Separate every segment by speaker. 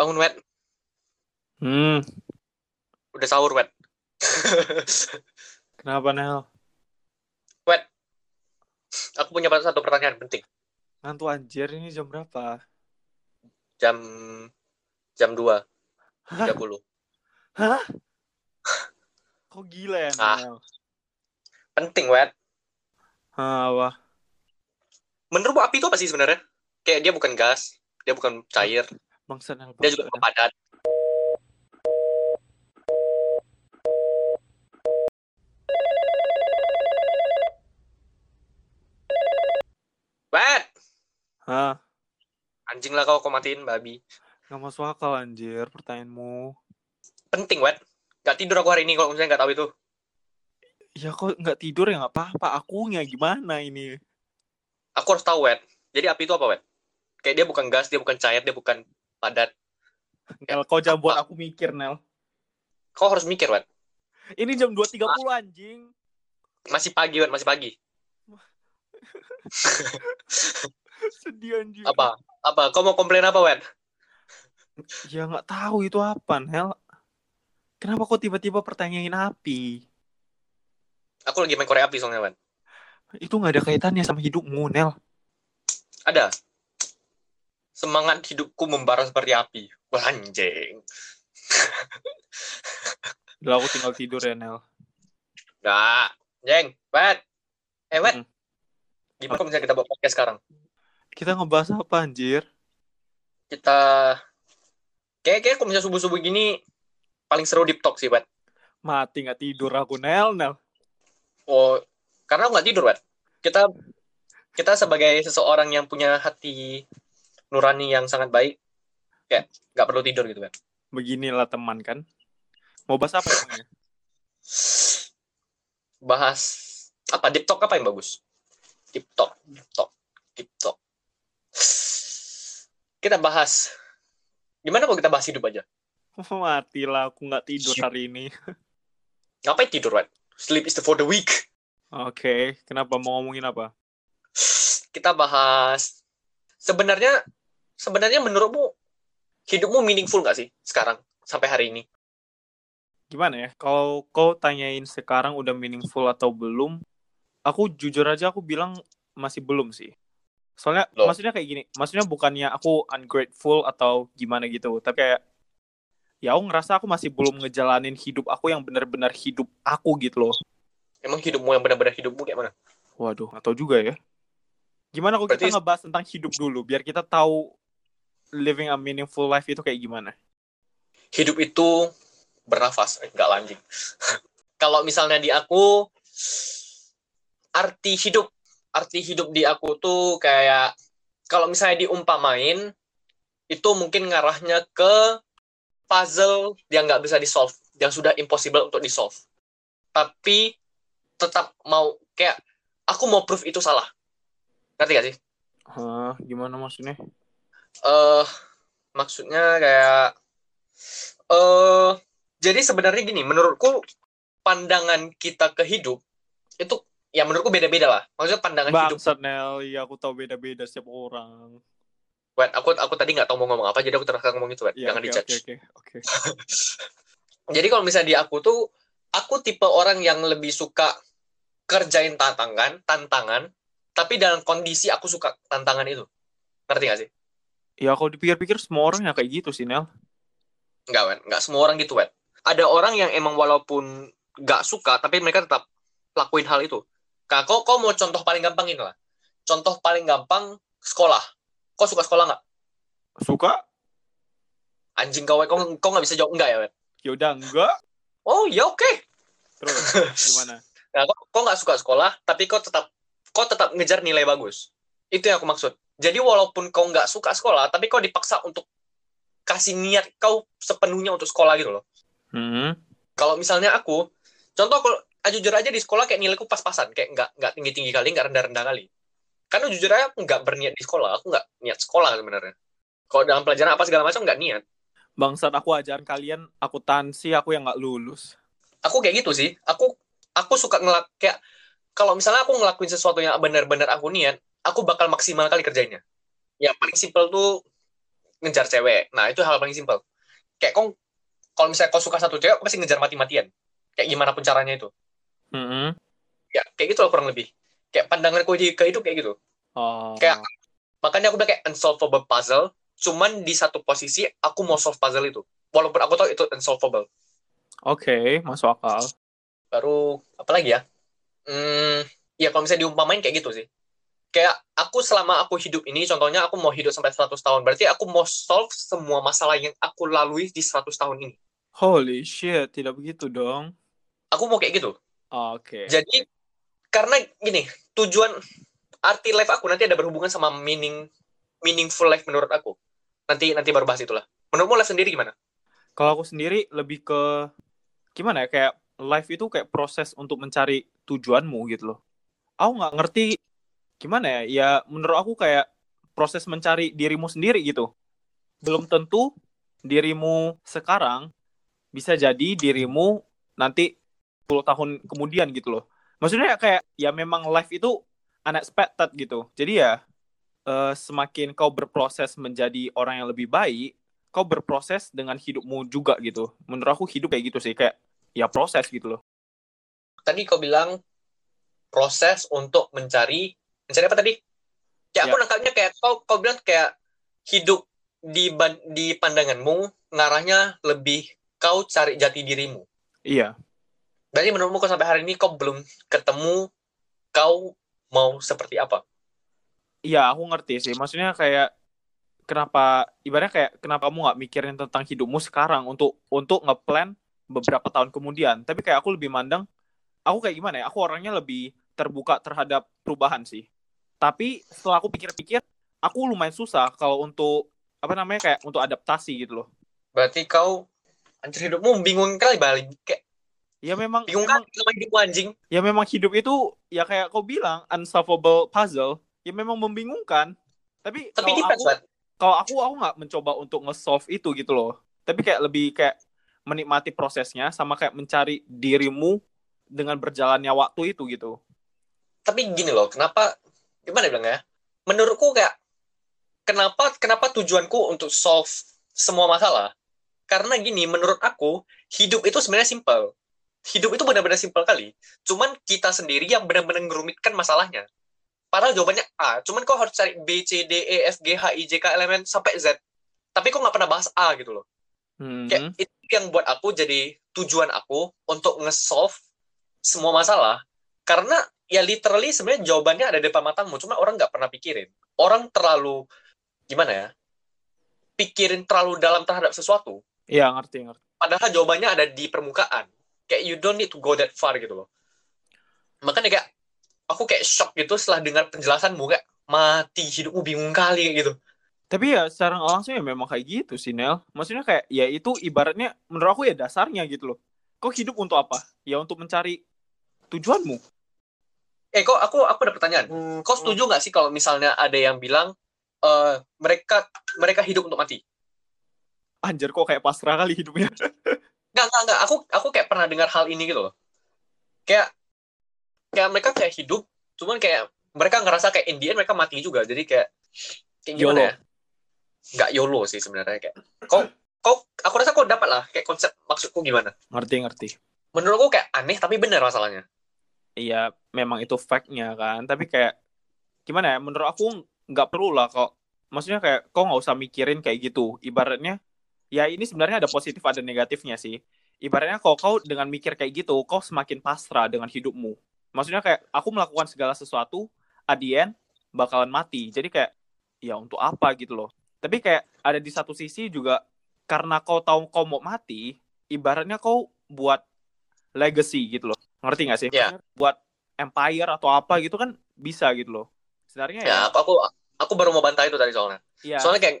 Speaker 1: bangun wet.
Speaker 2: Hmm,
Speaker 1: Udah sahur wet.
Speaker 2: kenapa Nel?
Speaker 1: Aku punya satu pertanyaan penting.
Speaker 2: Ngantuk anjir ini jam berapa?
Speaker 1: Jam jam 2
Speaker 2: Hah?
Speaker 1: 30.
Speaker 2: Hah? Kok gila ya
Speaker 1: Ah.
Speaker 2: Nel?
Speaker 1: Penting wet.
Speaker 2: Hah, apa?
Speaker 1: Menurutmu api itu apa sih sebenarnya? Kayak dia bukan gas, dia bukan cair,
Speaker 2: Nel,
Speaker 1: dia juga bukan padat. Wet,
Speaker 2: Hah?
Speaker 1: anjing lah kau kau matiin babi.
Speaker 2: Gak masuk akal anjir pertanyaanmu.
Speaker 1: Penting wet. Gak tidur aku hari ini kalau misalnya gak tahu itu.
Speaker 2: Ya kok nggak tidur ya nggak apa-apa. Akunya gimana ini?
Speaker 1: Aku harus tahu wet. Jadi api itu apa wet? Kayak dia bukan gas, dia bukan cair, dia bukan padat.
Speaker 2: Nel, kau jangan buat aku mikir, Nel.
Speaker 1: Kau harus mikir wet.
Speaker 2: Ini jam 2.30 anjing.
Speaker 1: Masih pagi wet, masih pagi.
Speaker 2: Sedih anjing.
Speaker 1: Apa? Apa? Kau mau komplain apa wet?
Speaker 2: Ya nggak tahu itu apa, Nel. Kenapa kok tiba-tiba pertanyain api?
Speaker 1: Aku lagi main Korea api soalnya wet.
Speaker 2: Itu nggak ada kaitannya sama hidupmu, Nel.
Speaker 1: Ada. Semangat hidupku membara seperti api. Wah, anjing.
Speaker 2: Udah aku tinggal tidur ya, Nel.
Speaker 1: Nah, jeng, wet. Eh, wet.
Speaker 2: Mm.
Speaker 1: Gimana kalau misalnya kita buat podcast sekarang?
Speaker 2: Kita ngebahas apa, anjir?
Speaker 1: Kita... Kayak, kayak kalau misalnya subuh-subuh gini, paling seru deep talk sih, wet.
Speaker 2: Mati nggak tidur aku, Nel, Nel.
Speaker 1: Oh, karena aku nggak tidur, wet. Kita kita sebagai seseorang yang punya hati nurani yang sangat baik, kayak nggak perlu tidur gitu, wet.
Speaker 2: Beginilah teman kan. Mau bahas apa emangnya?
Speaker 1: Bahas apa? Deep talk apa yang bagus? Deep talk, deep talk, deep talk. Kita bahas. Gimana kalau kita bahas hidup aja?
Speaker 2: Matilah aku nggak tidur hari ini.
Speaker 1: Ngapain tidur, wet? Sleep is the for the weak.
Speaker 2: Oke, kenapa mau ngomongin apa?
Speaker 1: Kita bahas sebenarnya sebenarnya menurutmu hidupmu meaningful nggak sih sekarang sampai hari ini?
Speaker 2: Gimana ya? Kalau kau tanyain sekarang udah meaningful atau belum, aku jujur aja aku bilang masih belum sih. Soalnya
Speaker 1: Loh.
Speaker 2: maksudnya kayak gini, maksudnya bukannya aku ungrateful atau gimana gitu, tapi kayak ya aku ngerasa aku masih belum ngejalanin hidup aku yang benar-benar hidup aku gitu loh.
Speaker 1: Emang hidupmu yang benar-benar hidupmu kayak mana?
Speaker 2: Waduh, atau juga ya. Gimana kalau kita
Speaker 1: Berarti-
Speaker 2: ngebahas tentang hidup dulu, biar kita tahu living a meaningful life itu kayak gimana?
Speaker 1: Hidup itu bernafas, eh, enggak lanjing. Kalau misalnya di aku arti hidup, arti hidup di aku tuh kayak kalau misalnya diumpamain itu mungkin ngarahnya ke puzzle yang nggak bisa di solve, yang sudah impossible untuk di solve. Tapi tetap mau kayak aku mau proof itu salah. Ngerti gak sih?
Speaker 2: Hah, gimana maksudnya?
Speaker 1: Eh maksudnya kayak eh jadi sebenarnya gini, menurutku pandangan kita ke hidup itu ya menurutku beda-beda lah. Maksudnya pandangan hidup.
Speaker 2: Bangsat Nel, ya aku tahu beda-beda setiap orang.
Speaker 1: Wait, aku aku tadi nggak tahu mau ngomong apa, jadi aku terus ngomong itu, Wait.
Speaker 2: Ya,
Speaker 1: Jangan
Speaker 2: oke,
Speaker 1: dijudge.
Speaker 2: Oke, oke, oke.
Speaker 1: Jadi kalau misalnya di aku tuh, aku tipe orang yang lebih suka kerjain tantangan, tantangan, tapi dalam kondisi aku suka tantangan itu. Ngerti gak sih?
Speaker 2: Ya kalau dipikir-pikir semua orang ya kayak gitu sih Nel.
Speaker 1: Enggak, Wen. Enggak semua orang gitu, Wen. Ada orang yang emang walaupun nggak suka, tapi mereka tetap lakuin hal itu. Kak, kau mau contoh paling gampang ini lah. Contoh paling gampang, sekolah. Kau suka sekolah nggak?
Speaker 2: Suka?
Speaker 1: Anjing kau, kau, kau nggak bisa jawab enggak ya, Wen?
Speaker 2: Ya udah enggak.
Speaker 1: Oh, ya oke.
Speaker 2: Terus gimana?
Speaker 1: Nah, kau, kau nggak suka sekolah, tapi kau tetap kau tetap ngejar nilai bagus. Itu yang aku maksud. Jadi walaupun kau nggak suka sekolah, tapi kau dipaksa untuk kasih niat kau sepenuhnya untuk sekolah gitu loh.
Speaker 2: Hmm.
Speaker 1: Kalau misalnya aku, contoh aku ah, jujur aja di sekolah kayak nilaiku pas-pasan, kayak nggak nggak tinggi-tinggi kali, nggak rendah-rendah kali. Karena jujur aja aku nggak berniat di sekolah, aku nggak niat sekolah sebenarnya. Kalau dalam pelajaran apa segala macam nggak niat.
Speaker 2: Bangsat aku ajaran kalian akuntansi aku yang nggak lulus.
Speaker 1: Aku kayak gitu sih. Aku aku suka ngelak kayak kalau misalnya aku ngelakuin sesuatu yang benar-benar aku niat, aku bakal maksimal kali kerjanya. Yang paling simpel tuh ngejar cewek. Nah itu hal paling simpel. Kayak kau kalau misalnya kau suka satu cewek kau pasti ngejar mati-matian. Kayak gimana pun caranya itu.
Speaker 2: Mm-mm.
Speaker 1: ya kayak gitu loh kurang lebih. Kayak pandangan kau di ke hidup kayak gitu.
Speaker 2: Oh.
Speaker 1: Kayak- makanya aku bilang kayak unsolvable puzzle cuman di satu posisi aku mau solve puzzle itu. Walaupun aku tahu itu unsolvable.
Speaker 2: Oke, masuk akal.
Speaker 1: baru apa lagi ya? Hmm, ya kalau misalnya diumpamain kayak gitu sih kayak aku selama aku hidup ini contohnya aku mau hidup sampai 100 tahun berarti aku mau solve semua masalah yang aku lalui di 100 tahun ini
Speaker 2: Holy shit, tidak begitu dong.
Speaker 1: aku mau kayak gitu
Speaker 2: Oke.
Speaker 1: jadi karena gini tujuan arti life aku nanti ada berhubungan sama meaning meaningful life menurut aku nanti nanti baru bahas itulah menurutmu life sendiri gimana
Speaker 2: Kalau aku sendiri lebih ke gimana ya kayak life itu kayak proses untuk mencari tujuanmu gitu loh. Aku nggak ngerti gimana ya. Ya menurut aku kayak proses mencari dirimu sendiri gitu. Belum tentu dirimu sekarang bisa jadi dirimu nanti 10 tahun kemudian gitu loh. Maksudnya kayak ya memang life itu unexpected gitu. Jadi ya eh, semakin kau berproses menjadi orang yang lebih baik, kau berproses dengan hidupmu juga gitu. Menurut aku hidup kayak gitu sih, kayak ya proses gitu loh.
Speaker 1: tadi kau bilang proses untuk mencari mencari apa tadi kayak aku
Speaker 2: Ya.
Speaker 1: nangkapnya kayak kau kau bilang kayak hidup di di pandanganmu ngarahnya lebih kau cari jati dirimu
Speaker 2: Iya,
Speaker 1: berarti menurutmu kau sampai hari ini kau belum ketemu kau mau seperti apa
Speaker 2: iya aku ngerti sih. Maksudnya kayak kenapa ibaratnya kayak kenapa kamu nggak mikirin tentang hidupmu sekarang untuk untuk ngeplan beberapa tahun kemudian. Tapi kayak aku lebih mandang, aku kayak gimana ya? Aku orangnya lebih terbuka terhadap perubahan sih. Tapi setelah aku pikir-pikir, aku lumayan susah kalau untuk apa namanya kayak untuk adaptasi gitu loh.
Speaker 1: berarti kau anjir hidupmu bingung kali balik kayak
Speaker 2: Ya memang
Speaker 1: bingung
Speaker 2: memang
Speaker 1: kan sama hidupmu anjing.
Speaker 2: Ya memang hidup itu ya kayak kau bilang unsolvable puzzle. Ya memang membingungkan. Tapi
Speaker 1: tapi
Speaker 2: kalau aku kalau aku aku nggak mencoba untuk nge-solve itu gitu loh. Tapi kayak lebih kayak menikmati prosesnya sama kayak mencari dirimu dengan berjalannya waktu itu gitu.
Speaker 1: Tapi gini loh kenapa gimana bilang ya? Menurutku kayak kenapa kenapa tujuanku untuk solve semua masalah? Karena gini menurut aku hidup itu sebenarnya simpel. Hidup itu benar-benar simpel kali. Cuman kita sendiri yang benar-benar ngerumitkan masalahnya. Padahal jawabannya A. Cuman kau harus cari B C D E F G H I J K elemen sampai Z. Tapi kau nggak pernah bahas A gitu loh.
Speaker 2: Hmm.
Speaker 1: kayak itu yang buat aku jadi tujuan aku untuk nge-solve semua masalah. Karena ya literally sebenarnya jawabannya ada di depan matamu. Cuma orang nggak pernah pikirin. Orang terlalu gimana ya pikirin terlalu dalam terhadap sesuatu.
Speaker 2: Iya ngerti ngerti.
Speaker 1: Padahal jawabannya ada di permukaan. Kayak you don't need to go that far gitu loh. Makanya kayak aku kayak shock gitu setelah dengar penjelasanmu. Kayak mati hidupmu bingung kali gitu.
Speaker 2: Tapi ya secara langsung ya memang kayak gitu sih Nel. Maksudnya kayak ya itu ibaratnya menurut aku ya dasarnya gitu loh. Kau hidup untuk apa? Ya untuk mencari tujuanmu
Speaker 1: Eh, kok aku aku ada pertanyaan. Kau setuju nggak sih kalau misalnya ada yang bilang eh, mereka mereka hidup untuk mati?
Speaker 2: anjir kok kayak pasrah kali hidupnya
Speaker 1: Nggak, nggak, nggak. Aku aku kayak pernah dengar hal ini gitu loh. Kayak kayak mereka kayak hidup, cuman kayak mereka ngerasa kayak in the end mereka mati juga. Jadi kayak kayak gimana
Speaker 2: YOLO.
Speaker 1: ya? Nggak YOLO sih sebenarnya kayak. Kau kau aku rasa kau dapat lah kayak konsep maksudku gimana.
Speaker 2: ngerti ngerti
Speaker 1: Menurutku kayak aneh tapi benar masalahnya.
Speaker 2: Iya, memang itu fact-nya kan. Tapi kayak gimana ya? Menurut aku nggak perlu lah kok. Maksudnya kayak kau nggak usah mikirin kayak gitu. Ibaratnya ya ini sebenarnya ada positif ada negatifnya sih. Ibaratnya kalau kau dengan mikir kayak gitu, kau semakin pasrah dengan hidupmu. Maksudnya kayak aku melakukan segala sesuatu, end bakalan mati. Jadi kayak ya untuk apa gitu loh. Tapi kayak ada di satu sisi juga karena kau tahu kau mau mati, ibaratnya kau buat legacy gitu loh. Ngerti gak sih?
Speaker 1: Iya.
Speaker 2: Buat empire atau apa gitu kan bisa gitu loh. Sebenarnya ya,
Speaker 1: Ya, aku aku aku baru mau bantah itu tadi soalnya.
Speaker 2: ya,
Speaker 1: Soalnya kayak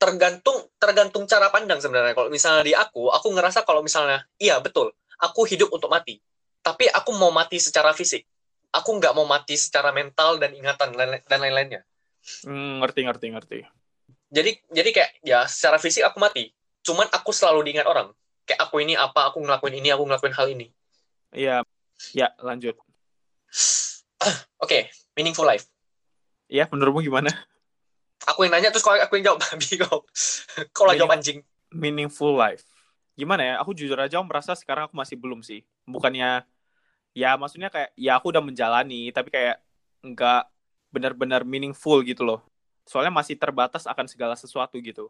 Speaker 1: tergantung tergantung cara pandang sebenarnya. Kalau misalnya di aku, aku ngerasa kalau misalnya iya betul, aku hidup untuk mati. Tapi aku mau mati secara fisik. Aku nggak mau mati secara mental dan ingatan dan dan lain-lainnya.
Speaker 2: hmm, ngerti ngerti ngerti.
Speaker 1: Jadi jadi kayak ya secara fisik aku mati. Cuman aku selalu diingat orang. Kayak aku ini apa, aku ngelakuin ini, aku ngelakuin hal ini.
Speaker 2: Iya, ya lanjut.
Speaker 1: Oke, meaningful life.
Speaker 2: Ya, menurutmu gimana?
Speaker 1: Aku yang nanya terus kau aku yang jawab babi kau. Kau lah jawab anjing.
Speaker 2: Meaningful life. Gimana ya? Aku jujur aja merasa sekarang aku masih belum sih. Bukannya ya maksudnya kayak ya aku udah menjalani tapi kayak nggak benar-benar meaningful gitu loh. Soalnya masih terbatas akan segala sesuatu gitu.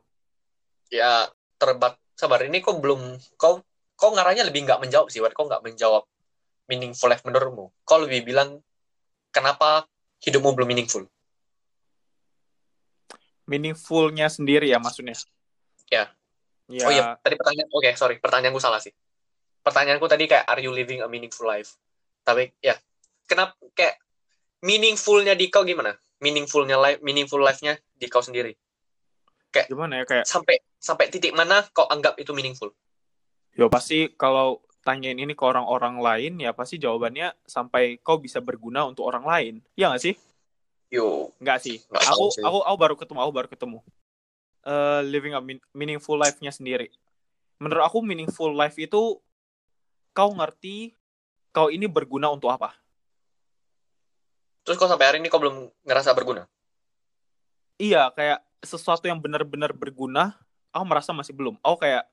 Speaker 1: Ya terbat sabar ini kok belum kau kau ngarahnya lebih nggak menjawab sih, Kau nggak menjawab meaningful life menurutmu. Kau lebih bilang kenapa hidupmu belum meaningful?
Speaker 2: Meaningfulnya sendiri ya maksudnya.
Speaker 1: Ya.
Speaker 2: Ya,
Speaker 1: Oh iya, tadi pertanyaan. Oke, sorry, pertanyaanku salah sih. Pertanyaanku tadi kayak are you living a meaningful life? Tapi ya, kenapa kayak meaningfulnya di kau gimana? Meaningfulnya life, meaningful life-nya di kau sendiri.
Speaker 2: gimana ya kayak
Speaker 1: Sampai sampai titik mana kau anggap itu meaningful?
Speaker 2: ya pasti kalau tanyain ini ke orang-orang lain ya pasti jawabannya sampai kau bisa berguna untuk orang lain. Ya nggak sih?
Speaker 1: Yo,
Speaker 2: Nggak sih.
Speaker 1: Nggak
Speaker 2: aku,
Speaker 1: sih.
Speaker 2: aku aku baru ketemu, aku baru ketemu. Eh, living a mean- meaningful life-nya sendiri. Menurut aku meaningful life itu kau ngerti kau ini berguna untuk apa.
Speaker 1: terus kau sampai hari ini kau belum ngerasa berguna?
Speaker 2: Iya, kayak sesuatu yang benar-benar berguna, aku merasa masih belum. Aku kayak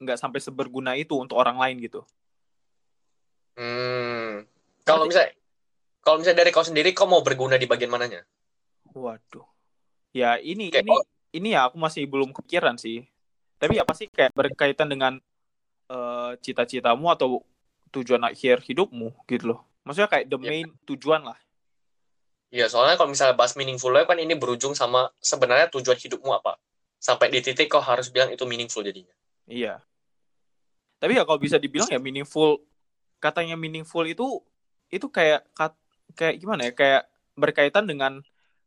Speaker 2: nggak sampai seberguna itu untuk orang lain gitu.
Speaker 1: Hmm. Kalau misalnya kalau misalnya dari kau sendiri kau mau berguna di bagian mananya?
Speaker 2: Waduh. Ya ini
Speaker 1: Kayak
Speaker 2: ini ini ya aku masih belum kepikiran sih. Tapi ya pasti kayak berkaitan dengan eh, cita-citamu atau tujuan akhir hidupmu gitu loh. Maksudnya kayak the
Speaker 1: Ya.
Speaker 2: main tujuan lah.
Speaker 1: Iya, soalnya kalau misalnya bahas meaningful life kan ini berujung sama sebenarnya tujuan hidupmu apa. Sampai di titik kau harus bilang itu meaningful jadinya.
Speaker 2: Iya. Tapi ya kalau bisa dibilang ya meaningful katanya meaningful itu itu kayak kayak gimana ya? Kayak berkaitan dengan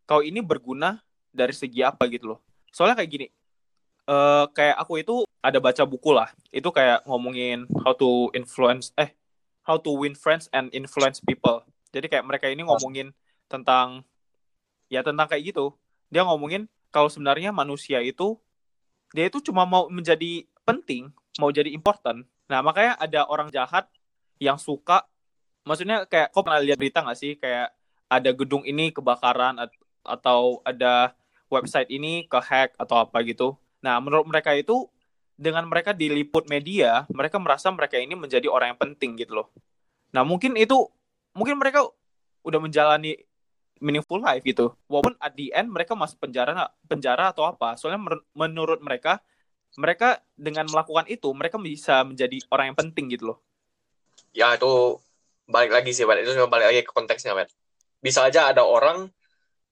Speaker 2: kau ini berguna dari segi apa gitu loh. Soalnya kayak gini. eh kayak aku itu ada baca buku lah. Itu kayak ngomongin how to influence eh how to win friends and influence people. Jadi kayak mereka ini ngomongin tentang ya tentang kayak gitu. Dia ngomongin kalau sebenarnya manusia itu dia itu cuma mau menjadi penting, mau jadi important. Nah, makanya ada orang jahat yang suka maksudnya kayak kau pernah lihat berita nggak sih kayak ada gedung ini kebakaran at- atau ada website ini kehack atau apa gitu. Nah, menurut mereka itu dengan mereka diliput media, mereka merasa mereka ini menjadi orang yang penting gitu loh. Nah, mungkin itu mungkin mereka udah menjalani meaningful life gitu. Walaupun at the end mereka masuk penjara penjara atau apa. Soalnya menurut mereka mereka dengan melakukan itu mereka bisa menjadi orang yang penting gitu loh.
Speaker 1: Ya itu balik lagi sih, Wet. Itu cuma balik lagi ke konteksnya, Wet. Bisa aja ada orang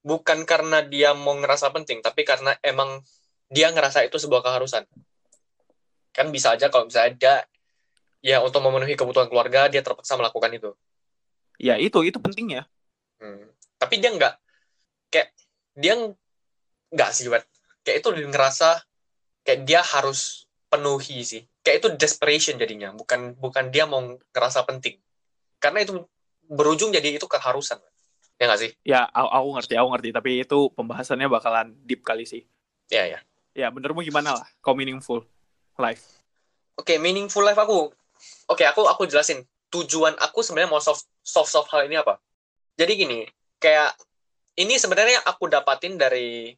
Speaker 1: bukan karena dia mau ngerasa penting, tapi karena emang dia ngerasa itu sebuah keharusan. Kan bisa aja kalau misalnya dia ya untuk memenuhi kebutuhan keluarga dia terpaksa melakukan itu.
Speaker 2: Ya itu itu pentingnya.
Speaker 1: Hmm. Tapi dia nggak kayak dia nggak sih, Wet. Kayak itu dia ngerasa kayak dia harus penuhi sih. Kayak itu desperation jadinya, bukan bukan dia mau ngerasa penting. Karena itu berujung jadi itu keharusan. Ya nggak sih?
Speaker 2: Ya aku, aku ngerti aku ngerti tapi itu pembahasannya bakalan deep kali sih.
Speaker 1: Ya ya.
Speaker 2: Ya benermu gimana lah? Kau meaningful life.
Speaker 1: Oke, meaningful life aku. Oke, aku aku jelasin. Tujuan aku sebenarnya mau soft soft soft hal ini apa? Jadi gini, kayak ini sebenarnya aku dapatin dari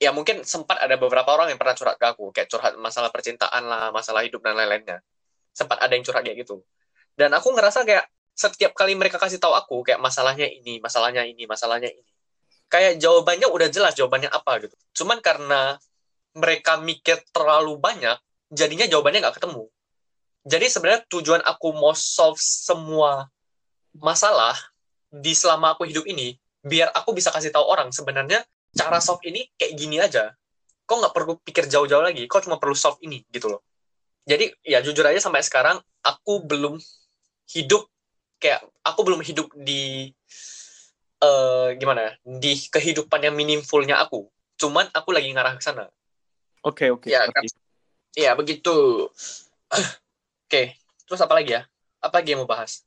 Speaker 1: ya mungkin sempat ada beberapa orang yang pernah curhat ke aku, kayak curhat masalah percintaan lah, masalah hidup dan lain-lainnya. Sempat ada yang curhat kayak gitu. Dan aku ngerasa kayak setiap kali mereka kasih tahu aku kayak masalahnya ini, masalahnya ini, masalahnya ini. Kayak jawabannya udah jelas jawabannya apa gitu. Cuman karena mereka mikir terlalu banyak, jadinya jawabannya nggak ketemu. Jadi sebenarnya tujuan aku mau solve semua masalah di selama aku hidup ini, biar aku bisa kasih tahu orang sebenarnya cara solve ini kayak gini aja. Kau nggak perlu pikir jauh-jauh lagi, kau cuma perlu solve ini gitu loh. Jadi ya jujur aja sampai sekarang aku belum hidup kayak aku belum hidup di eh gimana ya, di kehidupan yang meaningfulnya aku. Cuman aku lagi ngarah ke sana.
Speaker 2: Oke oke.
Speaker 1: Ya,
Speaker 2: ngerti.
Speaker 1: Iya, begitu. Oke, terus apa lagi ya? Apa lagi yang mau bahas?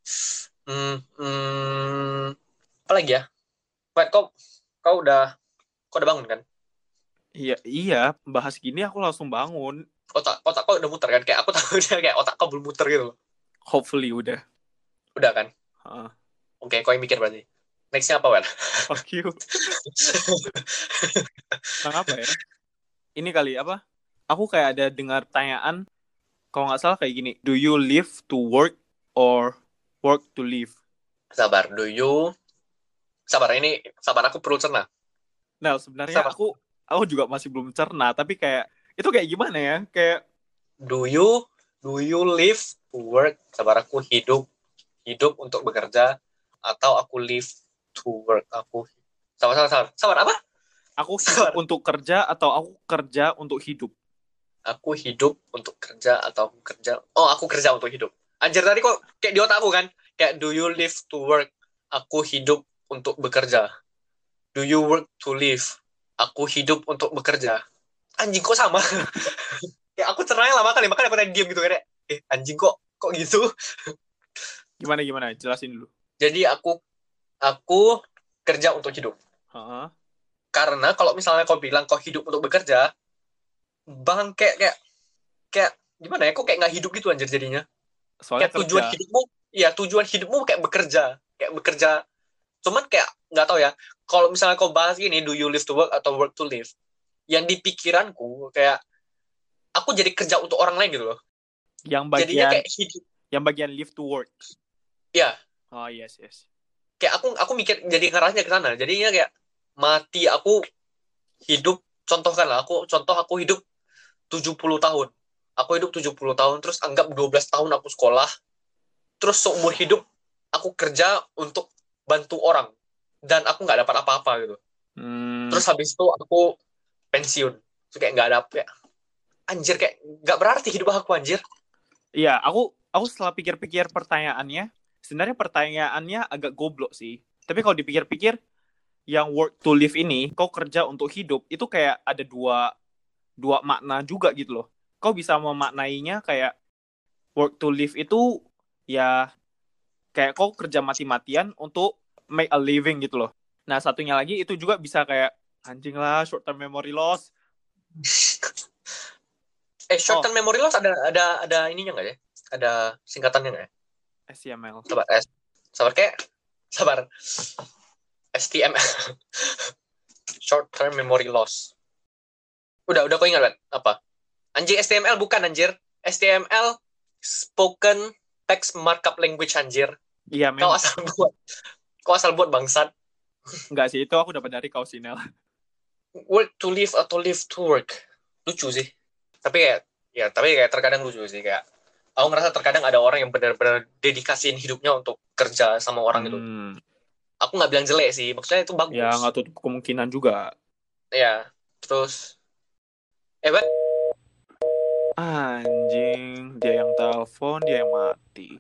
Speaker 1: Hmm, hmm, apa lagi ya? Wait, kau, kau udah, kau udah bangun kan?
Speaker 2: Iya iya bahas gini aku langsung bangun.
Speaker 1: Otak, otak kau udah muter kan? Kayak aku tahu dia kayak otak kau belum muter gitu.
Speaker 2: Hopefully udah.
Speaker 1: Udah kan?
Speaker 2: Heeh.
Speaker 1: Oke, kau yang mikir berarti. Nextnya apa, Wel?
Speaker 2: Fuck you. Tentang apa ya? Ini kali apa? Aku kayak ada dengar pertanyaan kalau nggak salah kayak gini. Do you live to work or work to live?
Speaker 1: Sabar, do you... Sabar, ini sabar aku perlu cerna.
Speaker 2: Nah, sebenarnya
Speaker 1: Sama.
Speaker 2: aku aku juga masih belum cerna, tapi kayak itu kayak gimana ya? Kayak
Speaker 1: Do you do you live to work? Sabar, aku hidup hidup untuk bekerja atau aku live to work? Aku sabar, sabar, sabar. Sabar apa?
Speaker 2: aku hidup untuk kerja atau aku kerja untuk hidup.
Speaker 1: Aku hidup untuk kerja atau aku kerja? Oh, aku kerja untuk hidup. Anjir tadi kok kayak di otakku kan? Kayak do you live to work? Aku hidup untuk bekerja. Do you work to live? Aku hidup untuk bekerja. Anjing kok sama? ya aku cerai lama kali, makanya aku tadi diem gitu kan. Eh, anjing kok kok gitu?
Speaker 2: Gimana gimana? Jelasin dulu.
Speaker 1: Jadi aku aku kerja untuk hidup.
Speaker 2: Heeh.
Speaker 1: Karena kalau misalnya kau bilang kau hidup untuk bekerja, bang kayak kayak kayak gimana ya? Kok kayak nggak hidup gitu anjir jadinya.
Speaker 2: Soalnya
Speaker 1: kayak tujuan
Speaker 2: kerja.
Speaker 1: hidupmu, ya tujuan hidupmu kayak bekerja, kayak bekerja. Cuman kayak nggak tahu ya. Kalau misalnya kau bahas ini, do you live to work atau work to live? Yang di pikiranku kayak aku jadi kerja untuk orang lain gitu loh.
Speaker 2: yang
Speaker 1: Jadinya
Speaker 2: bagian
Speaker 1: kayak hidup.
Speaker 2: yang bagian live to work.
Speaker 1: Ya,
Speaker 2: Oh yes yes.
Speaker 1: kayak aku aku mikir jadi ngarahnya ke sana. Jadinya kayak mati aku hidup contohkan lah aku contoh aku hidup 70 tahun. Aku hidup 70 tahun terus anggap 12 tahun aku sekolah. Terus seumur hidup aku kerja untuk bantu orang dan aku nggak dapat apa-apa gitu.
Speaker 2: Hmm,
Speaker 1: Terus habis itu aku pensiun. Terus kayak nggak ada kayak anjir kayak nggak berarti hidup aku anjir.
Speaker 2: Iya, aku aku setelah pikir-pikir pertanyaannya, sebenarnya pertanyaannya agak goblok sih. Tapi kalau dipikir-pikir, yang work to live ini, kau kerja untuk hidup, itu kayak ada dua dua makna juga gitu loh. Kau bisa memaknainya kayak work to live itu ya kayak kau kerja mati-matian untuk make a living gitu loh. Nah, satunya lagi itu juga bisa kayak anjing lah short term memory loss.
Speaker 1: Eh short term memory loss ada ada ada ininya nggak ya? Ada singkatannya nggak ya?
Speaker 2: SCML.
Speaker 1: Sabar, S. Sabar kayak sabar. STML. Short term memory loss. Udah, udah kau ingat kan? Apa? Anjir STML bukan anjir. STML spoken text markup language anjir.
Speaker 2: Iya,
Speaker 1: Kau
Speaker 2: memang
Speaker 1: asal buat. Kau asal buat bangsat.
Speaker 2: enggak sih itu aku dapat dari Kausinel.
Speaker 1: Work to live atau live to work. Lucu sih. Tapi kayak ya tapi kayak terkadang lucu sih kayak aku ngerasa terkadang ada orang yang benar-benar dedikasiin hidupnya untuk kerja sama orang gitu.
Speaker 2: Hmm.
Speaker 1: Aku nggak bilang jelek sih, maksudnya itu bagus.
Speaker 2: Ya nggak tutup kemungkinan juga.
Speaker 1: Ya, terus eh Bat,
Speaker 2: Anjing, dia yang telepon, dia yang mati.